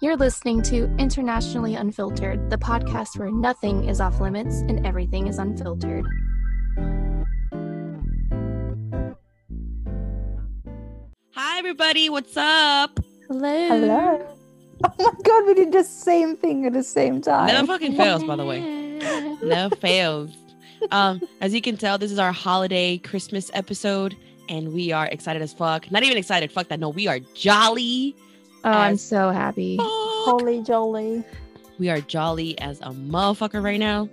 You're listening to Internationally Unfiltered, the podcast where nothing is off limits and everything is unfiltered. Hi, everybody. What's up? Hello. Hello. Oh my god, we did the same thing at the same time. No fucking fails, by the way. No fails. Um, as you can tell, this is our holiday Christmas episode, and we are excited as fuck. Not even excited, fuck that. No, we are jolly. Oh, I'm so happy. fuck. Holy jolly. We are jolly as a motherfucker right now.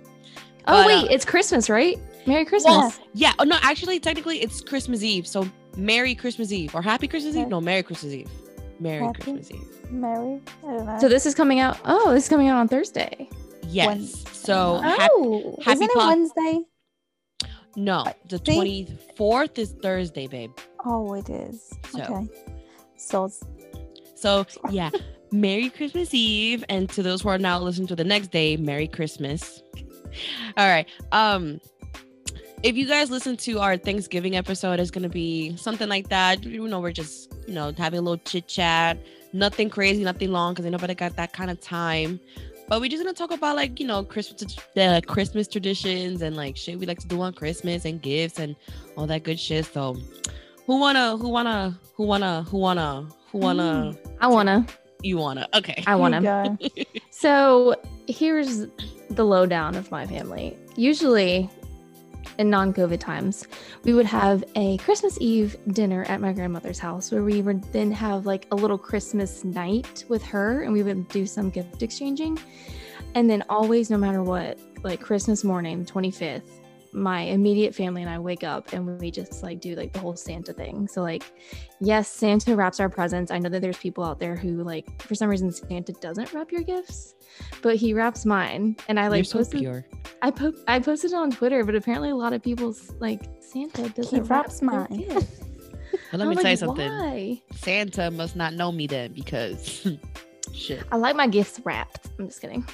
Oh, But, wait, uh, it's Christmas, right? Merry Christmas. Well, yeah. Oh no, actually, technically, it's Christmas Eve. So Merry Christmas Eve or Happy Christmas Eve? Okay. No, Merry Christmas Eve. Merry Happy? Christmas Eve. Mary. I don't know. So this is coming out. Oh, this is coming out on Thursday. Yes. When- so oh, hap- happy isn't it pop- Wednesday? no, the twenty fourth is Thursday, babe. Oh, it is. So. Okay. So So yeah, Merry Christmas Eve, and to those who are now listening to the next day, Merry Christmas. All right. Um, if you guys listen to our Thanksgiving episode, it's gonna be something like that. You know, we're just you know having a little chit chat, nothing crazy, nothing long, because nobody got that kind of time. But we're just gonna talk about like you know Christmas, the Christmas traditions and like shit we like to do on Christmas and gifts and all that good shit. So, who wanna, who wanna, who wanna, who wanna, wanna, mm. I wanna. you wanna? Okay. I wanna. Here you go. So here's the lowdown of my family. Usually, in non COVID times, we would have a Christmas Eve dinner at my grandmother's house where we would then have like a little Christmas night with her and we would do some gift exchanging. And then, always, no matter what, like Christmas morning, 25th, my immediate family and I wake up and we just like do like the whole Santa thing. So, like, yes, Santa wraps our presents. I know that there's people out there who, like, for some reason, Santa doesn't wrap your gifts but he wraps mine and i like You're so posted pure. i po- i posted it on twitter but apparently a lot of people's like santa doesn't wrap wraps their mine. gifts. Let I'm me like, tell you something. why? Santa must not know me then because shit. i like my gifts wrapped i'm just kidding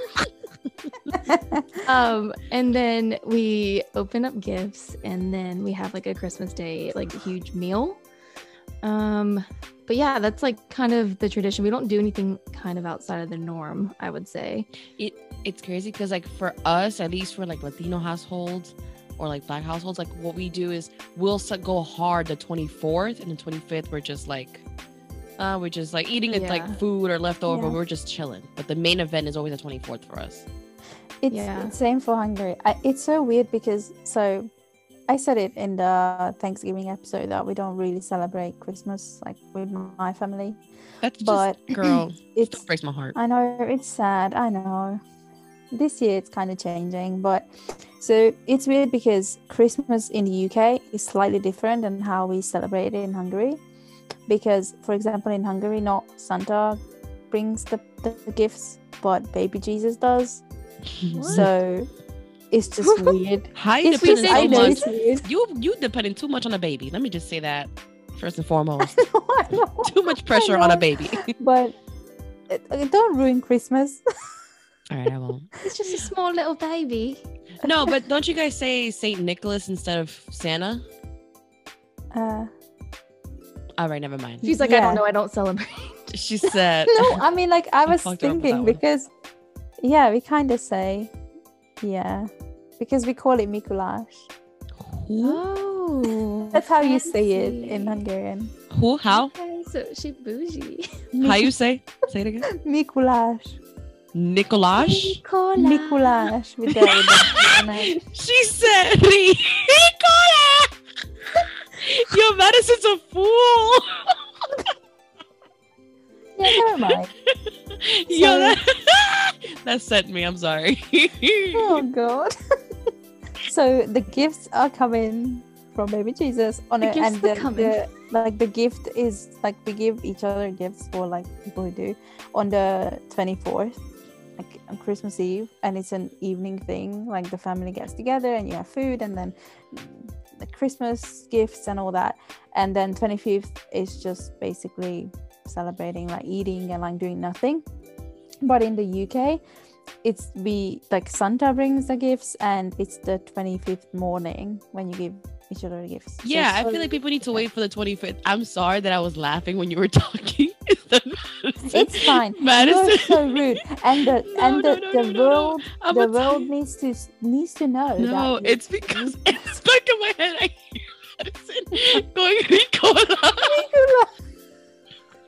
um and then we open up gifts and then we have like a christmas day like huge meal um but yeah that's like kind of the tradition we don't do anything kind of outside of the norm i would say It's crazy because like for us, at least for like Latino households or like black households, like what we do is we'll go hard the 24th and the 25th. We're just like, uh, we're just like eating it Yeah. like food or leftover. Yeah. We're just chilling. But the main event is always the 24th for us. It's Yeah. it's same for Hungary. I, it's so weird because so I said it in the Thanksgiving episode that we don't really celebrate Christmas like with my family. That's just, But girl, it breaks my heart. I know it's sad. I know. This year it's kind of changing, but so it's weird because Christmas in the UK is slightly different than how we celebrate it in Hungary. Because, for example, in Hungary, not Santa brings the, the gifts, but baby Jesus does. What? So it's just weird. Hi, It's depending just, so I know much. it's weird. You you depending too much on a baby. Let me just say that first and foremost. I know, too much pressure on a baby. But uh, don't ruin Christmas. All right, I won't. it's just a small little baby No, but don't you guys say Saint Nicholas instead of Santa? Uh, All right, never mind. she's like i don't know i don't celebrate She said, no, I mean, like I I was fucked her up with that thinking because, yeah, we kind of say, yeah, because we call it Mikulash. Oh That's how you say it in. Hungarian. Who? How? okay, so she bougie How you say? Say it again. Mikulash. Nicolaj. Mikulash with the, with She said, Nicolaj. Your medicine's a fool. Yeah, never mind. Yo, that, that sent me. I'm sorry. Oh god. so the gifts are coming from baby Jesus on The it, gifts and are the, coming. the like the gift is like we give each other gifts for like people who do on the 24th like on christmas eve and it's an evening thing like the family gets together and you have food and then the christmas gifts and all that and then 25th is just basically celebrating like eating and like doing nothing but in the uk it's we like santa brings the gifts and it's the 25th morning when you give each other gifts So yeah, I feel like people need to wait for the 25th. I'm sorry that I was laughing when you were talking. it's fine. You're Madison. so rude, and the No, and the, no, the no, no. world the world needs to needs to know. No, it's because it's stuck in my head. I hear Madison going Ricola.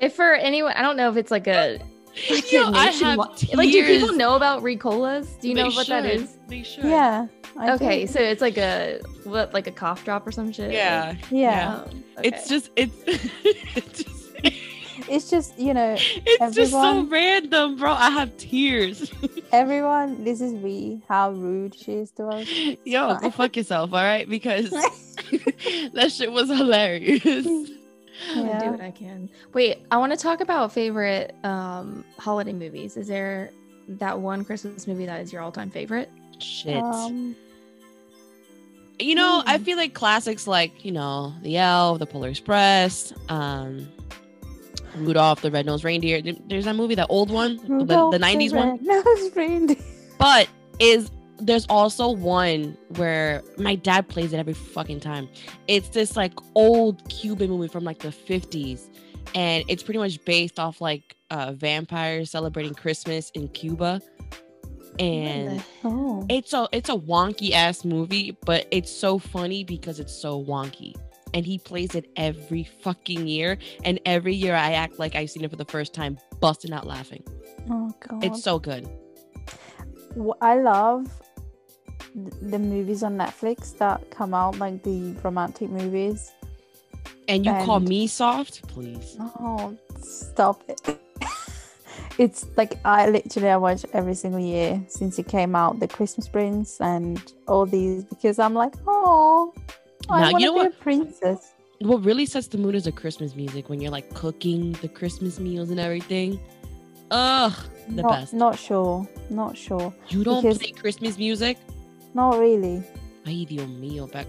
If for anyone, I don't know if it's like a like Yo, a I have nationwide- like do people know about Ricolas? Do you know what that should. is? They should. yeah. I Okay, do. so it's like a what, like a cough drop or some shit. Yeah. yeah. Um, It's okay. just it's it's just, It's just you know it's just so random, bro. I have tears. everyone. This is we how rude she is to us. Yo, go fuck yourself, all right? Because that shit was hilarious. I'll do what I can. Wait, I want to talk about favorite um holiday movies. Is there that one Christmas movie that is your all-time favorite? Shit. Um, you know, I hmm. feel like classics like, you know, The Elf, The Polar Express, um, Rudolph the Red-Nosed Reindeer. There's that movie, that old one, the, Rudolph the 90s one. Red-Nosed Reindeer. But is there's also one where my dad plays it every fucking time. It's this like old Cuban movie from like the 50s. And it's pretty much based off like uh vampires celebrating Christmas in Cuba. And Oh, it's a it's a wonky ass movie, but it's so funny because it's so wonky. And he plays it every fucking year. And every year I act like I've seen it for the first time, busting out laughing. oh god. It's so good. I love the movies on Netflix that come out, like the romantic movies. And you call me soft, please. Oh, stop it. it's like I literally I watch every single year since it came out, The Christmas Prince and all these because I'm like, oh, I want to be what? a princess. What really sets the mood is the Christmas music when you're like cooking the Christmas meals and everything. Ugh, the not, best. Not sure, not sure, You don't because- play Christmas music? Not really. Ay, Dios mío, back.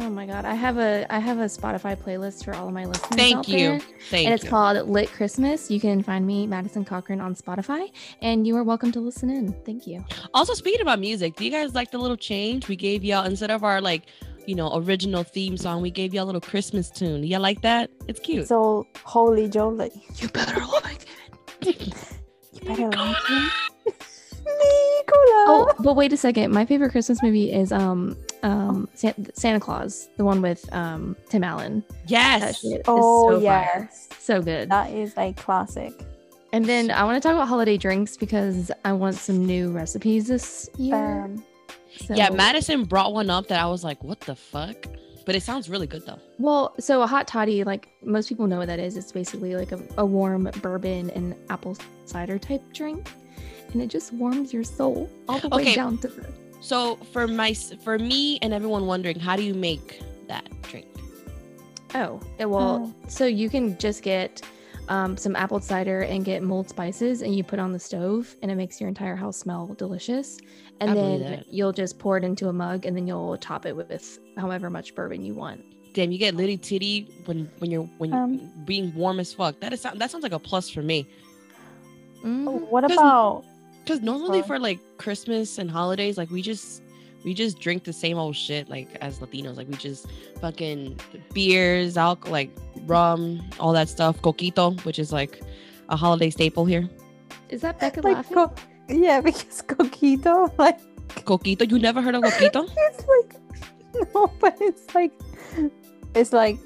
Oh my god, I have a I have a Spotify playlist for all of my listeners. Thank out you. there, Thank and it's you. called Lit Christmas. You can find me, Madison Cochran, on Spotify, and you are welcome to listen in. Thank you. Also, speaking about music, do you guys like the little change we gave y'all instead of our like, you know, original theme song? We gave y'all a little Christmas tune. Do y'all like that? It's cute. So holy jolly. you better like it. You better like it. Nicola. Oh, but wait a second. My favorite Christmas movie is um um San- Santa Clause, the one with um Tim Allen. Yes. Oh, so fire. so good. That is a classic. And then I want to talk about holiday drinks because I want some new recipes this year. Um, So- Yeah, Madison brought one up that I was like, what the fuck? But it sounds really good though. Well, so a hot toddy, like most people know what that is. It's basically like a, a warm bourbon and apple cider type drink, and it just warms your soul all the way down to the. So for my for me and everyone wondering, how do you make that drink? Oh, yeah, well, so you can just get um, some apple cider and get mulled spices, and you put on the stove, and it makes your entire house smell delicious. And I then you'll just pour it into a mug, and then you'll top it with however much bourbon you want. Damn, you get litty titty when when you're when Um, you're being warm as fuck. That is that sounds like a plus for me. Mhm. what about Because normally Well- for like Christmas and holidays, like we just we just drink the same old shit like as Latinos. Like we just fucking beers, alcohol, like rum, all that stuff. Coquito, which is like a holiday staple here. Is that Becca like laughing? co- yeah because coquito like Coquito, you never heard of coquito? it's like no but it's like it's like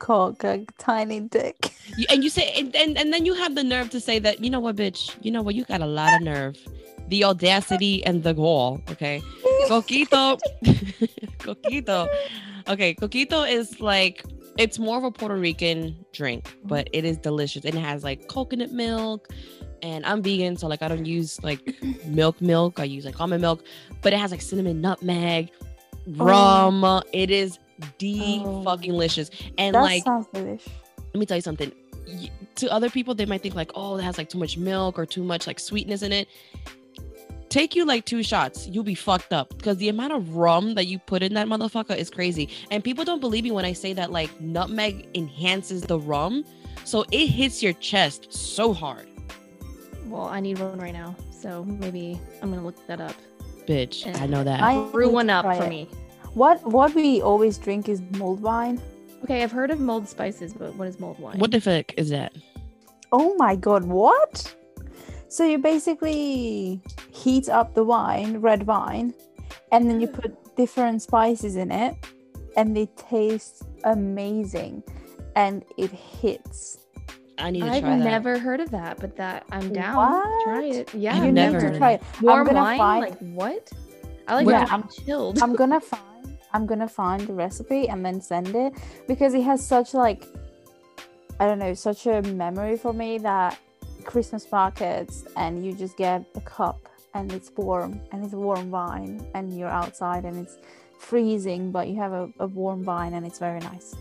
cock a tiny dick. You- and you say and, and and then you have the nerve to say that you know what bitch? You know what? You got a lot of nerve. The audacity and the gall okay? Coquito. Coquito. Okay coquito is like it's more of a puerto rican drink but it is delicious. And it has like coconut milk and i'm vegan so like i don't use like milk milk. I use like almond milk but it has like cinnamon nutmeg oh. rum. It is de Oh. fucking delicious and that like sounds let me tell you something. To other people, they might think like, oh, it has like too much milk or too much like sweetness in it. Take you like two shots, you'll be fucked up because the amount of rum that you put in that motherfucker is crazy. And people don't believe me when I say that like nutmeg enhances the rum, so it hits your chest so hard. Well, I need one right now, so maybe I'm gonna look that up. Bitch, I know that. I Brew one up for it. me. What what we always drink is mulled wine Okay, I've heard of mulled spices, but what is mulled wine? what the fuck is that? Oh my god, what? So you basically heat up the wine, red wine, and then you put different spices in it, and it tastes amazing and it hits. I need to I've try that. never heard of that, but that I'm down. to Try it. Yeah, I've you never need to try it. warm I'm gonna wine. find Like what? I like Yeah, yeah, I'm- I'm chilled. I'm gonna find I'm gonna find the recipe and then send it because it has such like I don't know, such a memory for me that Christmas markets and you just get a cup and it's warm and it's warm wine and you're outside and it's freezing but you have a, a warm wine and it's very nice.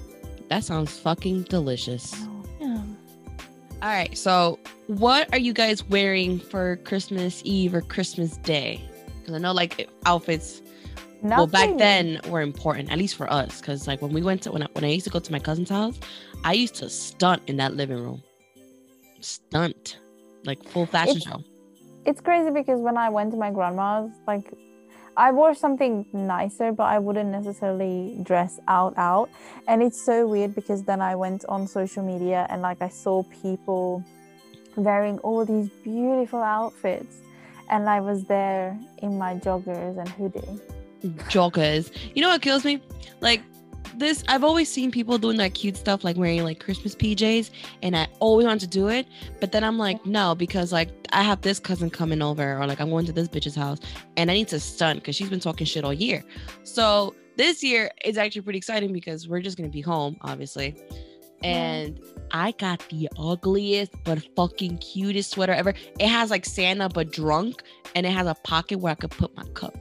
That sounds fucking delicious. yeah. All right. So, what are you guys wearing for Christmas Eve or Christmas Day? Because I know like outfits. Well, back then were important, at least for us. Because like when we went to when I, when I used to go to my cousin's house, I used to stunt in that living room. Stunt, like full fashion It's- show. it's crazy because when I went to my grandma's, like I wore something nicer, but I wouldn't necessarily dress out out. And it's so weird because then I went on social media and like I saw people wearing all these beautiful outfits. And I was there in my joggers and hoodie. Joggers. You know what kills me? Like this, I've always seen people doing that cute stuff, like wearing like Christmas PJs, and I always wanted to do it. But then I'm like, no, because like I have this cousin coming over, or like I'm going to this bitch's house, and I need to stunt because she's been talking shit all year. So this year is actually pretty exciting because we're just gonna be home, obviously. And I got the ugliest but fucking cutest sweater ever. It has like Santa but drunk, and it has a pocket where I could put my cup.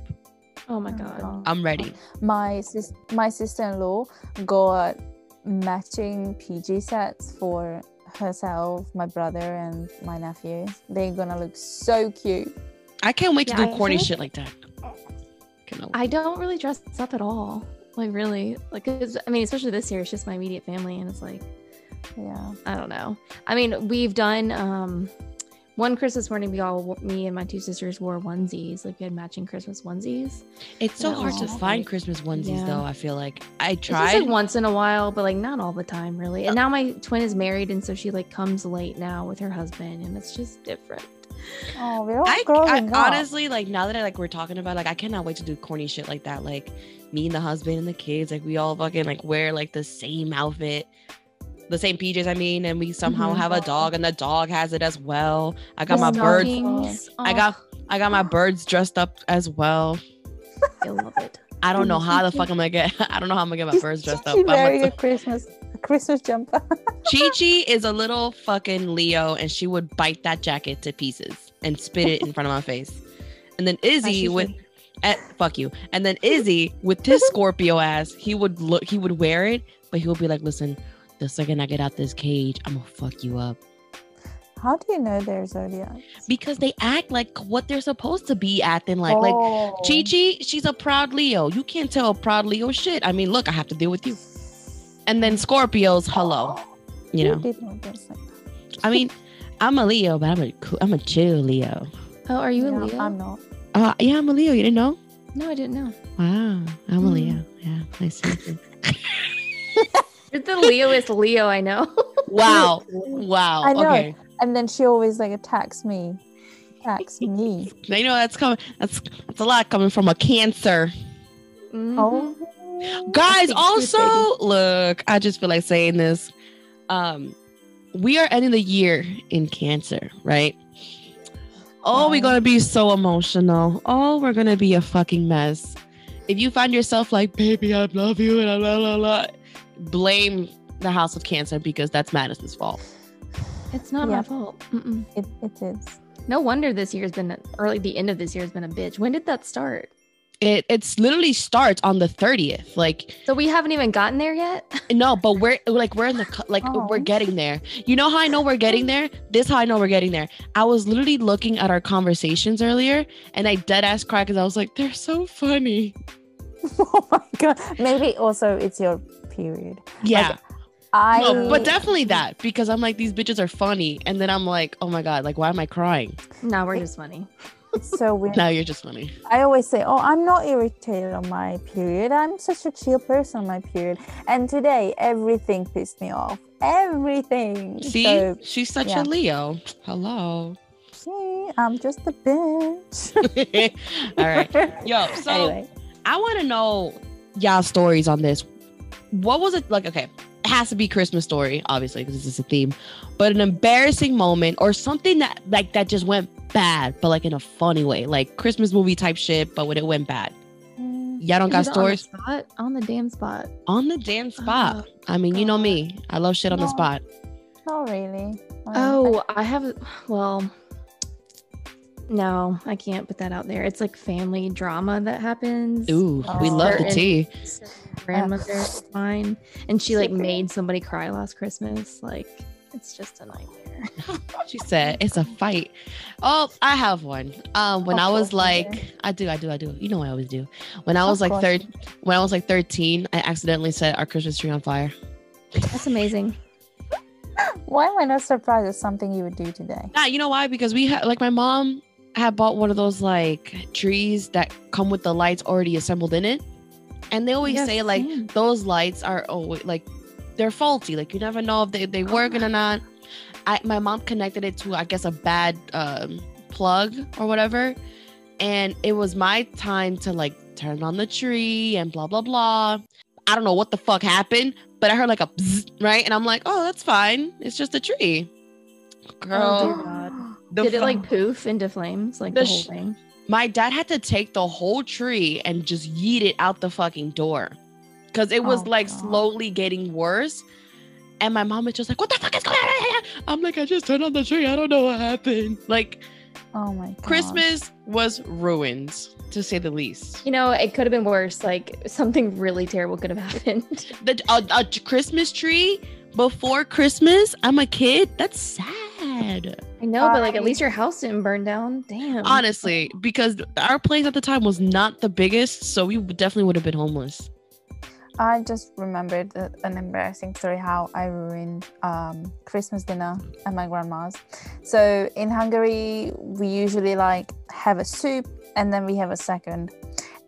Oh my god. I'm ready. My sis- my sister-in-law got matching PJ sets for herself, my brother, and my nephew. They're gonna look so cute. I can't wait to Yeah, do I corny feel shit like that. I don't really dress up at all. Like really, like 'cause, I mean, especially this year, it's just my immediate family, and it's like Yeah. I don't know. I mean, we've done um one Christmas morning. We all, me and my two sisters, wore onesies. Like we had matching Christmas onesies. It's so Yeah, hard to aw. find Christmas onesies Yeah. though. I feel like I It's just tried. like once in a while, but like not all the time, really. And uh, now my twin is married, and so she like comes late now with her husband, and it's just different. Oh, we're all I, I up. honestly like now that I like we're talking about like I cannot wait to do corny shit like that. Like me and the husband and the kids, like we all fucking like wear like the same outfit, the same PJs. I mean, and we somehow Mhm. have a dog, and the dog has it as well. I got The my birds. I got I got my birds dressed up as well. I love it. I don't know how the fuck I'm gonna get. I don't know how I'm gonna get my birds dressed up. I'm wearing like, a Christmas a Christmas jumper. Chi Chi is a little fucking Leo, and she would bite that jacket to pieces and spit it in front of my face. And then Izzy with should. eh, fuck you. And then Izzy with his Scorpio ass, he would look, he would wear it, but he would be like, "Listen, the second I get out this cage, I'm gonna fuck you up." How do you know they're zodiacs? Because they act like what they're supposed to be acting like. Like oh. Chi Chi, she's a proud Leo. You can't tell a proud Leo shit. I mean, look, I have to deal with you. And then Scorpios, hello. You know, did not just say that. I mean, I'm a Leo, but I'm a cool, I'm a chill Leo. Oh, are you a Yeah, Leo? I'm not. Uh, yeah, I'm a Leo. You didn't know? No, I didn't know. Wow, I'm a Hmm. Leo. Yeah, nice to meet you. You're the Leoist Leo I know. Wow, wow. I know. Okay, And then she always like attacks me. Attacks me. I know that's coming. That's that's a lot coming from a Cancer. Mhm. Oh. Guys, also look. I just feel like saying this. Um, we are ending the year in Cancer, right? Oh, we're gonna be so emotional. Oh, we're gonna be a fucking mess. If you find yourself like, baby, I love you, and blah blah blah, blame the House of Cancer because that's Madison's fault. It's not Yeah. my fault. Mm-mm. It, it is. No wonder this year's been, early. the end of this year has been a bitch. When did that start? It it's literally starts on the thirtieth. Like So we haven't even gotten there yet. no, but we're like we're in the like Oh. we're getting there. You know how I know we're getting there? This how I know we're getting there. I was literally looking at our conversations earlier, and I dead ass cried because I was like, they're so funny. oh my god. Maybe also it's your period. Yeah, I no, but definitely that because I'm like these bitches are funny, and then I'm like, oh my god, like why am I crying? Now we're just funny. It's so weird. now you're just funny. I always say, "Oh, I'm not irritated on my period. I'm such a chill person on my period." And today, everything pissed me off. Everything. See, So, she's such yeah. a Leo. Hello. see, I'm just a bitch. All right. Yo, so anyway, I want to know y'all stories on this. What was it like? Okay, it has to be Christmas story, obviously, because this is a theme. But an embarrassing moment or something that like that just went bad, but like in a funny way, like Christmas movie type shit, but when it went bad. mm, Y'all don't got stories on the spot? On the damn spot. on the damn spot. I mean, you know me. I love shit on the spot. not really. I- Oh, I have. Well, no, I can't put that out there. It's like family drama that happens. Ooh, we Oh. love the tea. Grandmother of mine, and she like made somebody cry last Christmas. Like, it's just a nightmare. She said it's a fight. Oh, I have one. Um, when Of I was like. I do, I do, I do. You know I always do. When I was Of like course third, when I was like thirteen, I accidentally set our Christmas tree on fire. That's amazing. Why am I not surprised at something you would do today? Nah, you know why? Because we had like my mom had bought one of those like trees that come with the lights already assembled in it, and they always Yes, say like same. those lights are always like they're faulty. Like you never know if they they working or not. I my mom connected it to I guess a bad um, plug or whatever, and it was my time to like turn on the tree and blah blah blah. I don't know what the fuck happened, but I heard like a bzz, right, and I'm like, oh, that's fine. It's just a tree. Girl, Oh, dear God. The Did it like poof into flames? Like The the, whole sh- thing? my dad had to take the whole tree and just yeet it out the fucking door because it was Oh, like God. slowly getting worse. And my mom was just like, "What the fuck is going on?" I'm like, "I just turned on the tree. I don't know what happened." Like Oh my god. Christmas was ruined, to say the least. You know, it could have been worse. Like something really terrible could have happened. The a, a Christmas tree before Christmas. I'm a kid. That's sad. I know, but like at least your house didn't burn down. Damn. Honestly, because our place at the time was not the biggest, so we definitely would have been homeless. I just remembered an embarrassing story how I ruined um, Christmas dinner at my grandma's. So in Hungary, we usually like have a soup and then we have a second.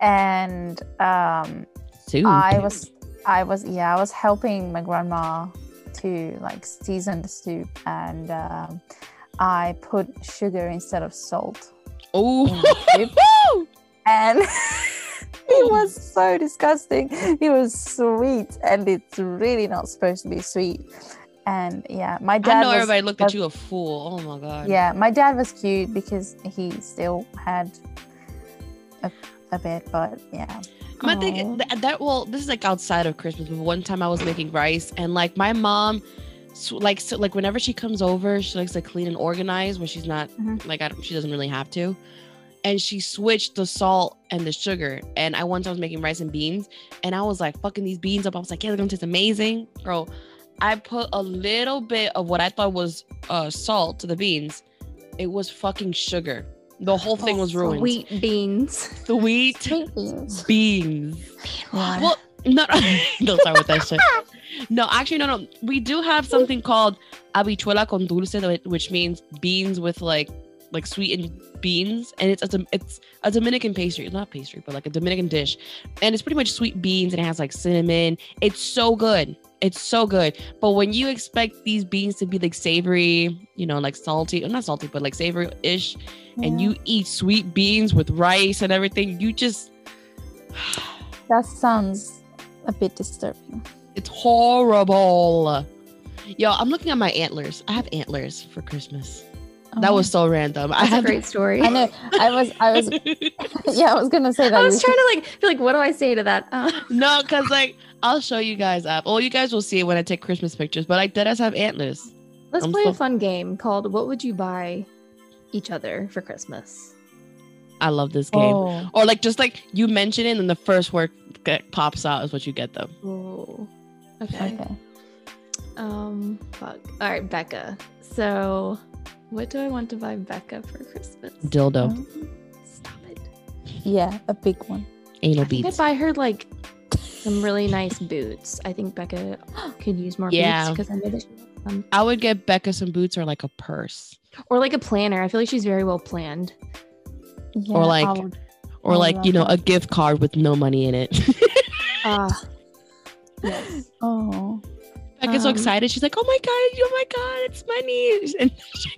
And um, Soup. I was, I was, yeah, I was helping my grandma to like season the soup, and um, I put sugar instead of salt. Oh, in the soup. and it was so disgusting. It was sweet, and it's really not supposed to be sweet. And yeah, my dad. I know was, everybody looked at you a fool. Oh my god. Yeah, my dad was cute because he still had a, a bit, but yeah. My Aw. thing that, that well, this is like outside of Christmas. But one time I was making rice, and like my mom, like so, like whenever she comes over, she likes to clean and organize when she's not Mhm. like I don't, she doesn't really have to. And she switched the salt and the sugar. And I once I was making rice and beans, and I was like fucking these beans up. I was like, yeah, they're gonna taste amazing, bro. I put a little bit of what I thought was uh, salt to the beans. It was fucking sugar. The whole thing Oh, was ruined. Wheat beans. Sweet Sweet beans. beans. Yeah. Well, no, don't start with that shit. No, actually, no, no. We do have something called habichuela con dulce, which means beans with like like sweetened beans, and it's it's a, it's a Dominican pastry, not pastry, but like a Dominican dish, and it's pretty much sweet beans, and it has like cinnamon. It's so good. It's so good. But when you expect these beans to be like savory, you know, like salty, not salty, but like savory-ish, and you eat sweet beans with rice and everything, you just That sounds a bit disturbing. It's horrible. Yo, I'm looking at my antlers. I have antlers for Christmas. That Oh. was so random. I That's a have great story. I know. I was. I was. yeah, I was gonna say that. I was trying to like feel like, what do I say to that? Uh, no, because like I'll show you guys up. Well, you guys will see it when I take Christmas pictures. But like, deadass have antlers. let's I'm play so- a fun game called "What Would You Buy Each Other for Christmas?" I love this game. Oh. Or like just like you mention it, and the first word that pops out is what you get them. Oh, okay. Okay. Um, fuck. All right, Becca. So, what do I want to buy Becca for Christmas? Dildo, Um, Stop it. Yeah, a big one. anal I think I'd buy her like some really nice boots. I think Becca could use more Yeah. boots because I know that she loves them. I would get Becca some boots or like a purse. Or like a planner. I feel like she's very well planned. Yeah, Or like- I would- or I like you know love a gift card with no money in it. Ah, yes. oh, I get so Um, excited. She's like, "Oh my god! Oh my god! It's money!" And she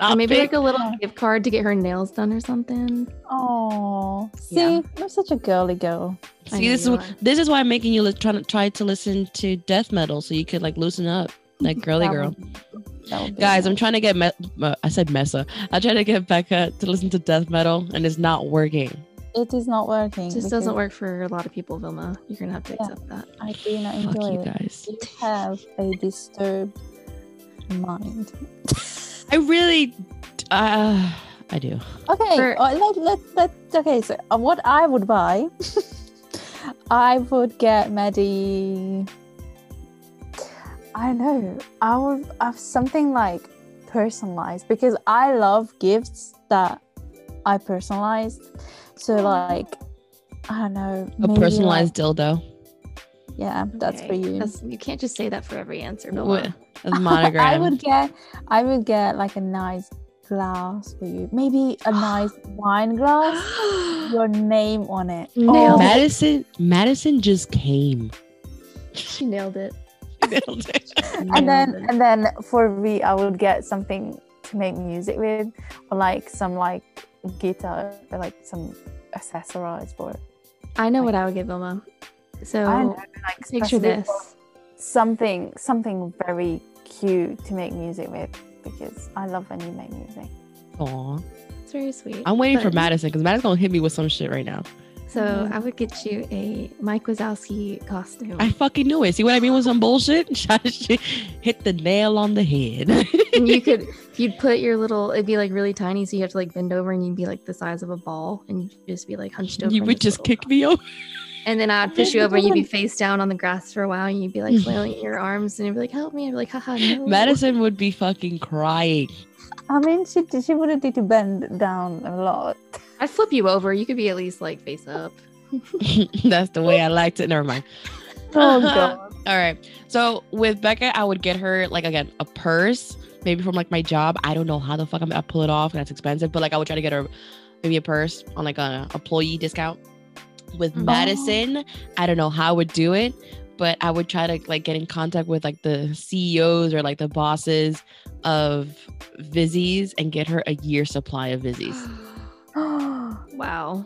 Or stop maybe it. like a little gift card to get her nails done or something. oh. See, Yeah. you're such a girly girl. See, this is are. this is why I'm making you li- try to try to listen to death metal so you could like loosen up, like girly girl. would- that would Guys, I'm trying to get me- uh, I said Mesa. I'm trying to get Becca to listen to death metal, and it's not working. It is not working. It just doesn't work for a lot of people, Vilma. You're gonna have to Yeah. accept that. I do not enjoy Fuck you it. guys. You have a disturbed mind. I really, uh, I do. Okay, For- uh, let, let, let, okay, so uh, what I would buy, I would get Maddie. I don't know. I would have something like personalized because I love gifts that I personalized. So, like, I don't know. A personalized like- dildo yeah, that's for you. That's, you can't just say that for every answer, with Vilma. a monogram. I would get I would get like a nice glass for you. Maybe a nice wine glass. Your name on it. Nailed Oh. Madison, Madison just came. she nailed it. She nailed it. and then and then for me I would get something to make music with or like some like guitar or like some accessories for it. I know what I would give Vilma. So I don't know, like picture this. something something very cute to make music with because I love when you make music. Aw. It's very sweet. I'm waiting for Madison because Madison's gonna hit me with some shit right now. So Mhm. I would get you a Mike Wazowski costume. I fucking knew it. See what I mean with some bullshit? Hit the nail on the head. and you could you'd put your little it'd be like really tiny so you have to like bend over and you'd be like the size of a ball and you'd just be like hunched over you would just kick me over. and then I'd push you over and you'd be face down on the grass for a while and you'd be like flailing your arms and you'd be like help me I'd be like haha no Madison would be fucking crying. I mean she she wouldn't need to bend down a lot. I'd flip you over you could be at least like face up That's the way I liked it. Never mind. Oh god. All right. So with Becca, I would get her like again a purse, maybe from like my job. I don't know how the fuck I'm gonna pull it off. And that's expensive, but like I would try to get her maybe a purse on like a employee discount. With Mhm. Madison, I don't know how I would do it, but I would try to like get in contact with like the CEOs or like the bosses of Vizzies and get her a year supply of Vizzies. wow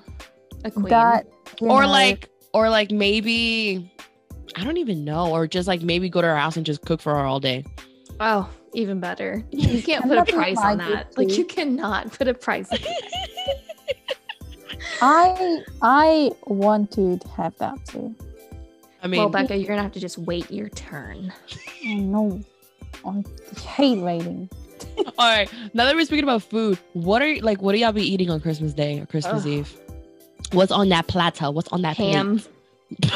a queen that you or like or like maybe I don't even know, or just like maybe go to her house and just cook for her all day. oh even better you can't put a price on to you, that like you cannot put a price on it. I I want to have that too. I mean, well becca you're gonna have to just wait your turn Oh no. I hate waiting. all right. Now that we're speaking about food, what are like what do y'all be eating on Christmas Day or Christmas Ugh. Eve? What's on that platter? What's on that ham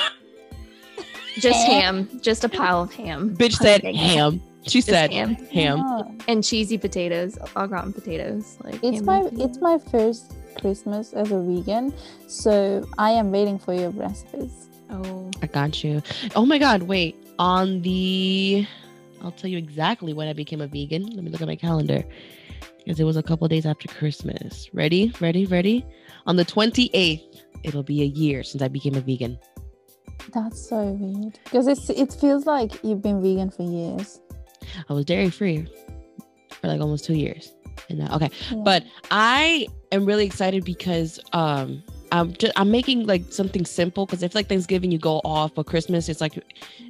just ham just a pile of ham Bitch said ham. She Just said ham ham. Yeah. and cheesy potatoes au gratin potatoes like It's my and it's my first Christmas as a vegan, so I am waiting for your recipes. Oh I got you. Oh my god, wait. On the I'll tell you exactly when I became a vegan. Let me look at my calendar. Because it was a couple days after Christmas. Ready? Ready? Ready? On the 28th, it'll be a year since I became a vegan. That's so weird because it's it feels like you've been vegan for years. I was dairy free for like almost two years. And now, okay, Yeah. but I am really excited because um I'm just I'm making like something simple because if like Thanksgiving you go off, but Christmas it's like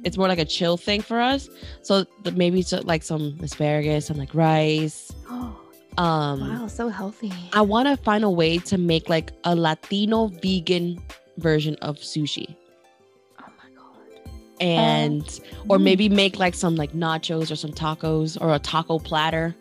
it's more like a chill thing for us. So the, maybe so, like some asparagus, some like rice. Um, wow so healthy I want to find a way to make like a Latino vegan version of sushi. oh my god And or Mm. maybe make like some like nachos or some tacos or a taco platter.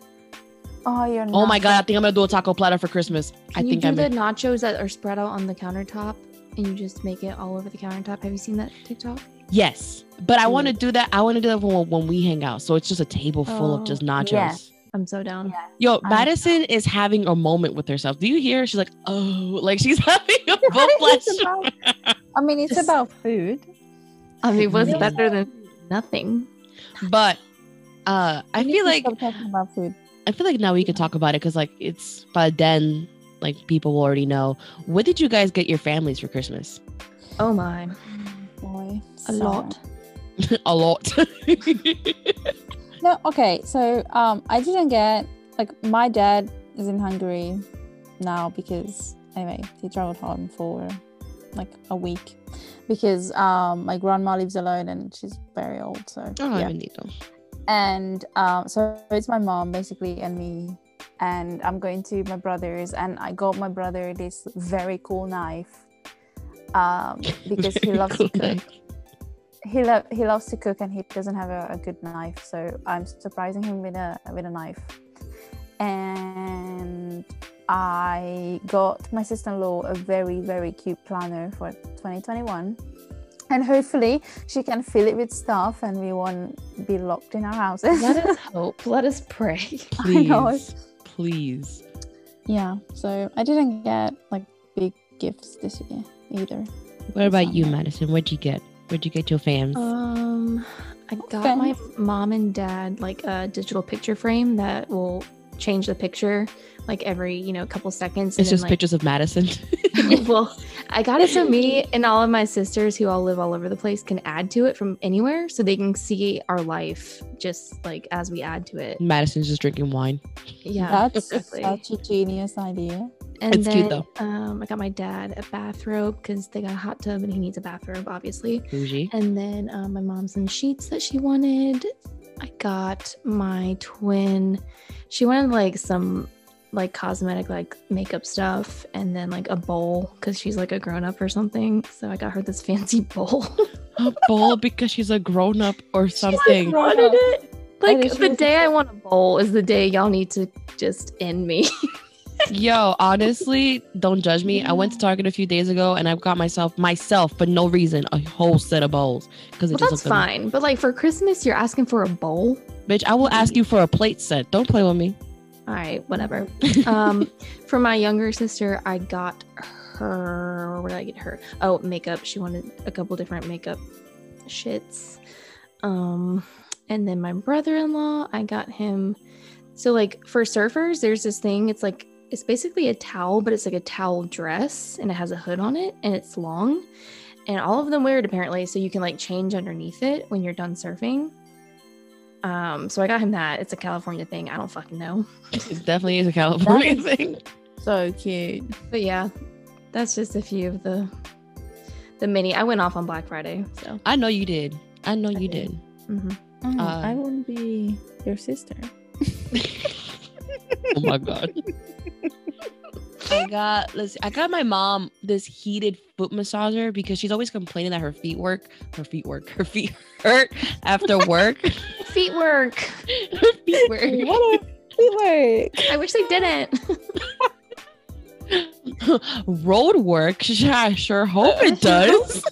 Oh, you're Oh my god, I think I'm gonna do a taco platter for Christmas. I Can you think do I'm the nachos that are spread out on the countertop and you just make it all over the countertop? Have you seen that TikTok? yes, but I want to do that. I want to do that when, when we hang out. So it's just a table full Oh, of just nachos. yeah. I'm so down. Yeah. Yo, I'm- Madison is having a moment with herself. Do you hear? her? She's like, oh, like she's having a full It's flash. about- I mean, it's Just- about food. I mean, what's Yeah. better than nothing? But uh, I feel to like stop talking about food. I feel like now we could talk about it because like it's by then like people will already know. What did you guys get your families for Christmas? Oh my, Boy, a so- lot. a lot. No, okay. So um, I didn't get like my dad is in Hungary now because anyway he traveled home for like a week because um my grandma lives alone and she's very old. So oh, yeah. And um, so it's my mom basically and me and i'm going to my brother's and i got my brother this very cool knife um, because he loves cool to cook. knife. he, lo- he loves to cook and he doesn't have a, a good knife so i'm surprising him with a with a knife. And i got my sister-in-law a very very cute planner for 2021 and hopefully she can fill it with stuff and we won't be locked in our houses Let us hope. Let us pray. I know. Please, please. yeah so i didn't get like big gifts this year either What about not you. Madison? What'd you get? Where'd you get your fams? Um, I got my mom and dad like a digital picture frame that will change the picture like every you know couple seconds. it's then, just like, pictures of Madison. well, I got it so me and all of my sisters who all live all over the place can add to it from anywhere so they can see our life just like as we add to it. Madison's just drinking wine. Yeah. that's exactly. such a genius idea And It's then cute, though. um I got my dad a bathrobe because they got a hot tub and he needs a bathrobe, obviously. Bougie. And then um, my mom some sheets that she wanted. I got my twin. She wanted like some like cosmetic like makeup stuff and then like a bowl because she's like a grown up or something. So I got her this fancy bowl. A bowl because she's a grown up or She, like, something. wanted it. Like the day I want a bowl is the day y'all need to just end me. Yo, honestly, don't judge me. I went to Target a few days ago and I got myself myself for no reason a whole set of bowls because it well, just that's fine. But like for Christmas, you're asking for a bowl. Bitch, I will ask you for a plate set. Don't play with me. All right, whatever. um, for my younger sister, I got her. Where did I get her? Oh, makeup. She wanted a couple different makeup shits. Um, and then my brother-in-law, I got him. So like for surfers, there's this thing. It's like it's basically a towel, but it's like a towel dress, and it has a hood on it, and it's long. And all of them wear it apparently, so you can like change underneath it when you're done surfing. Um, so I got him that. It's a California thing. I don't fucking know. It definitely is a California That is- thing. so cute But yeah, that's just a few of the the mini. I went off on Black Friday, so I know you did. I know you did. did. mhm. Mm, Uh, i won't be your sister oh my god. I got let's see, I got my mom this heated foot massager because she's always complaining that her feet work, her feet work, her feet hurt after work. feet work. her feet work. what a work I wish they didn't. Road work. Yeah, I sure hope it does.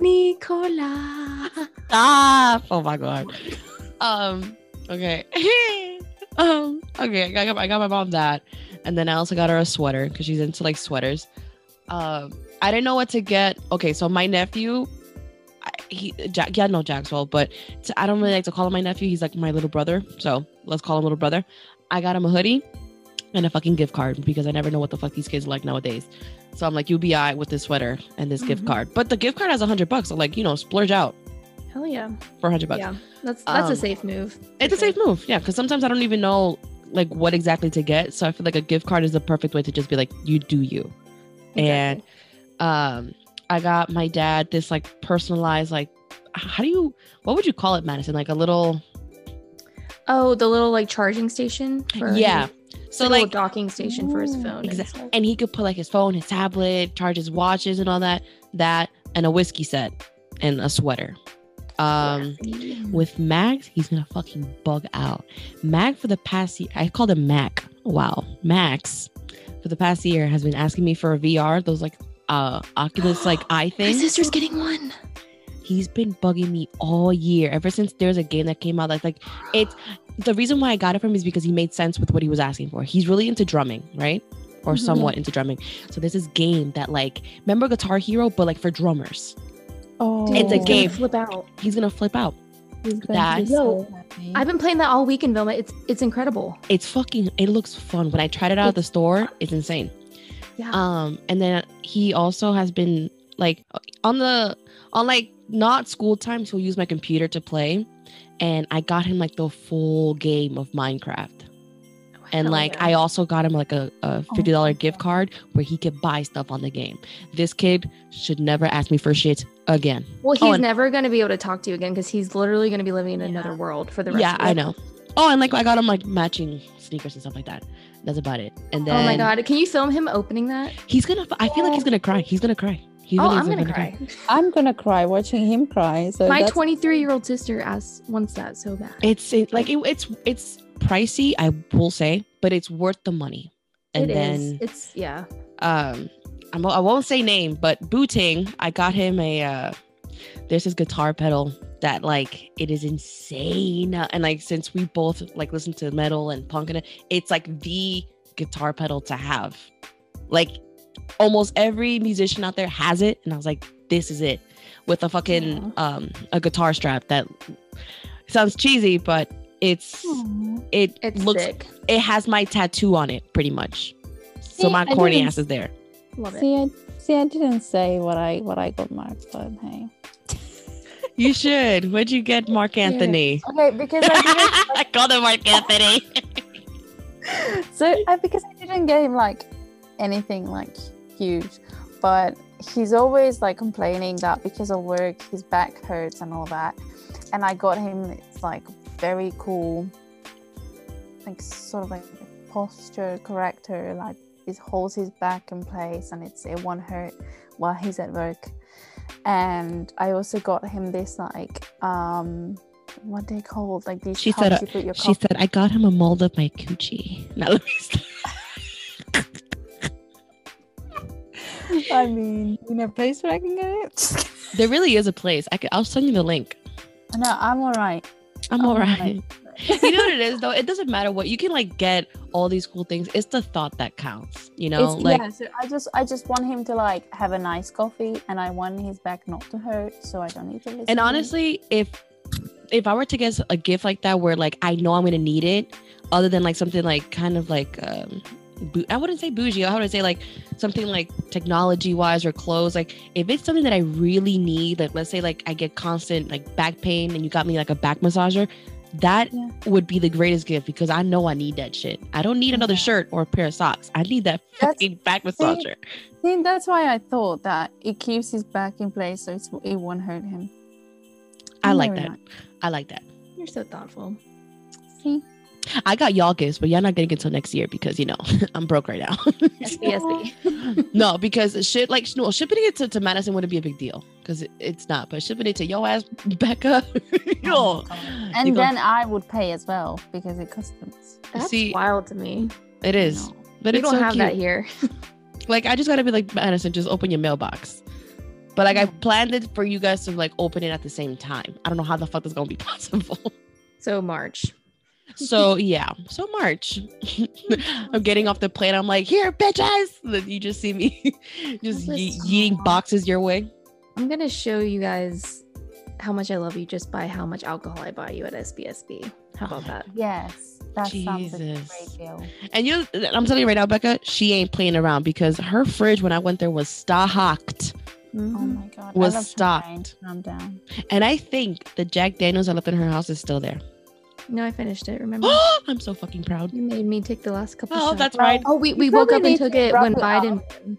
Nicola. Stop. Oh my god. Um. Okay. um. Okay. I got I got my mom that, and then I also got her a sweater because she's into like sweaters. Um. I didn't know what to get. Okay, so my nephew, I- he Jack. Yeah, no Jackswell, but I don't really like to call him my nephew. He's like my little brother, so let's call him little brother. I got him a hoodie and a fucking gift card because I never know what the fuck these kids are like nowadays. So I'm like, alright with this sweater and this gift Mhm. card. But the gift card has a hundred bucks. So like, you know, splurge out Hell yeah. for a hundred bucks. Yeah. That's that's Um, a safe move. It's a safe move, yeah. Because sometimes I don't even know like what exactly to get. So I feel like a gift card is the perfect way to just be like, you do you. And um, I got my dad this like personalized like, how do you? What would you call it, Madison? Like a little, Oh, the little like charging station. For yeah. So a little like docking station for his phone. exactly, stuff. and he could put like his phone, his tablet, charge his watches, and all that. That and a whiskey set and a sweater. Um. With Max, he's gonna fucking bug out. Mac for the past year, I called him Mac. Wow, Max for the past year has been asking me for a VR, those like uh Oculus like eye My sister's getting one. He's been bugging me all year ever since there's a game that came out. That's like it's the reason why I got it from him is because he made sense with what he was asking for. He's really into drumming, right? Or Mhm. somewhat into drumming. So there's this game that like remember Guitar Hero, but like for drummers. Oh It's a He's gonna game. Flip out. He's gonna flip out. He's going to That's- so. I've been playing that all weekend, Vilma. It's it's incredible. It's fucking. It looks fun. When I tried it out at the store, it's insane. Yeah. Um, and then he also has been like on the on like not school times. He'll use my computer to play, and I got him like the full game of Minecraft. And Hell like yeah. I also got him like a, a oh fifty dollar my gift card where he could buy stuff on the game. This kid should never ask me for shit again. Well, oh, he's Oh, and- never going to be able to talk to you again because he's literally going to be living in Yeah. another world for the rest of his life. Yeah, I know. Oh, and like I got him like matching sneakers and stuff like that. That's about it. And then Oh my god, can you film him opening that? he's gonna. I feel like he's oh. gonna cry. He's gonna cry. He oh, I'm is gonna cry. I'm gonna cry watching him cry. So My 23 year old sister asked wants that so bad. It's it, like it, it's it's pricey, I will say, but it's worth the money. And It then is. It's yeah. um, I'm, I won't say name, but Booting, I got him a. uh There's this guitar pedal that like it is insane, and like since we both like listen to metal and punk and it's like the guitar pedal to have. Like almost every musician out there has it, and I was like, this is it with a fucking um a guitar strap that sounds cheesy, but it's Aw. it It's looks sick. it has my tattoo on it pretty much. So my I corny ass is there. Love it. See, I, see, I didn't say what I what I got Mark, but hey. You should. What'd you get, Mark Anthony? Okay, because I didn't. I called him Mark Anthony. so I, because I didn't get him like anything like huge, but he's always like complaining that because of work his back hurts and all that. And I got him it's like very cool, like sort of like a posture corrector, like it holds his back in place and it's it won't hurt while he's at work. And I also got him this like um what they called like these She cups said, uh, you put your She coffee said, I got him a mold of my coochie. Now let me stop. I mean, you know, a place where I can get it. There really is a place. I could, I'll send you the link. no, I'm all right. I'm Oh all my right. you know what it is though? It doesn't matter what you can like get all these cool things. It's the thought that counts. You know, it's, like yeah, so I just, I just want him to like have a nice coffee, and I want his back not to hurt, so I don't need to listen. and honestly, if if I were to get a gift like that where like I know I'm gonna need it, other than like something like kind of like um I wouldn't say bougie, I would say like something like technology wise or clothes. Like if it's something that I really need, like let's say like I get constant like back pain and you got me like a back massager, that Yeah. would be the greatest gift because I know I need that shit. I don't need another Yeah. shirt or a pair of socks. I need that That's- fucking back massager. See, that's why I thought that it keeps his back in place, so it's, it won't hurt him. I like that. nice. I like that. You're so thoughtful. See, I got y'all gifts, but y'all not getting it until next year because you know I'm broke right now. SBSB. no, because shit like no shipping it to, to Madison wouldn't be a big deal because it, it's not. But shipping it to yo ass Becca, yo, Oh my God. you and then I would pay as well because it customs. That's See, wild to me. it is. But we it's don't so have cute. that here. Like I just gotta be like Madison, just open your mailbox. But like I Mm. planned it for you guys to like open it at the same time. I don't know how the fuck that's gonna be possible. So March. So yeah, so March, I'm getting off the plane. I'm like, here, bitches. And then you just see me just That ye- was- yeeting boxes your way. I'm gonna show you guys how much I love you just by how much alcohol I buy you at SBSB. How about that? Yes, that sounds like a Jesus. great deal. And you, I'm telling you right now, Becca, she ain't playing around because her fridge when I went there was stocked, Oh Mhm. my god, Was I love stocked. Calm down. and I think the Jack Daniels I left in her house is still there. No, I finished it. Remember? I'm so fucking proud. you made me take the last couple. Oh, shots. that's right. Oh, we, we You woke up and took to it when it. Biden. won.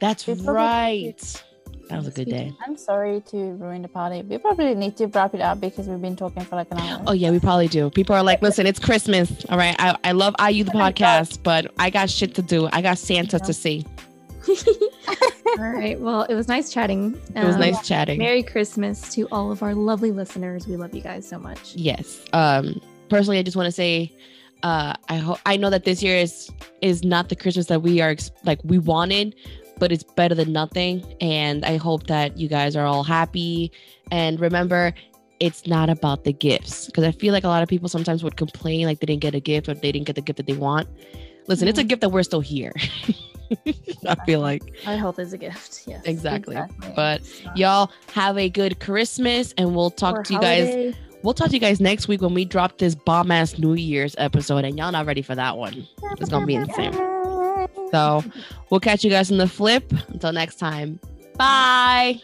That's We right. That was a good day. I'm sorry to ruin the party. We probably need to wrap it up because we've been talking for like an hour. Oh yeah, we probably do. People are like, listen, it's Christmas. All right. I, I love IU the my God. podcast, but I got shit to do. I got Santa Yeah. to see. All right. Well, it was nice chatting. It was Um, nice chatting. Merry Christmas to all of our lovely listeners. We love you guys so much. Yes. Um personally I just want to say uh I hope I know that this year is is not the Christmas that we are ex- like we wanted, but it's better than nothing and I hope that you guys are all happy and remember it's not about the gifts because I feel like a lot of people sometimes would complain like they didn't get a gift or they didn't get the gift that they want. Listen, it's a gift that we're still here. I feel like Our health is a gift. Yes. exactly. Exactly. But y'all have a good Christmas, and we'll talk Or to you guys. We'll talk to you guys next week when we drop this bomb ass New Year's episode, and y'all not ready for that one. It's gonna be insane. So we'll catch you guys in the flip. Until next time, bye.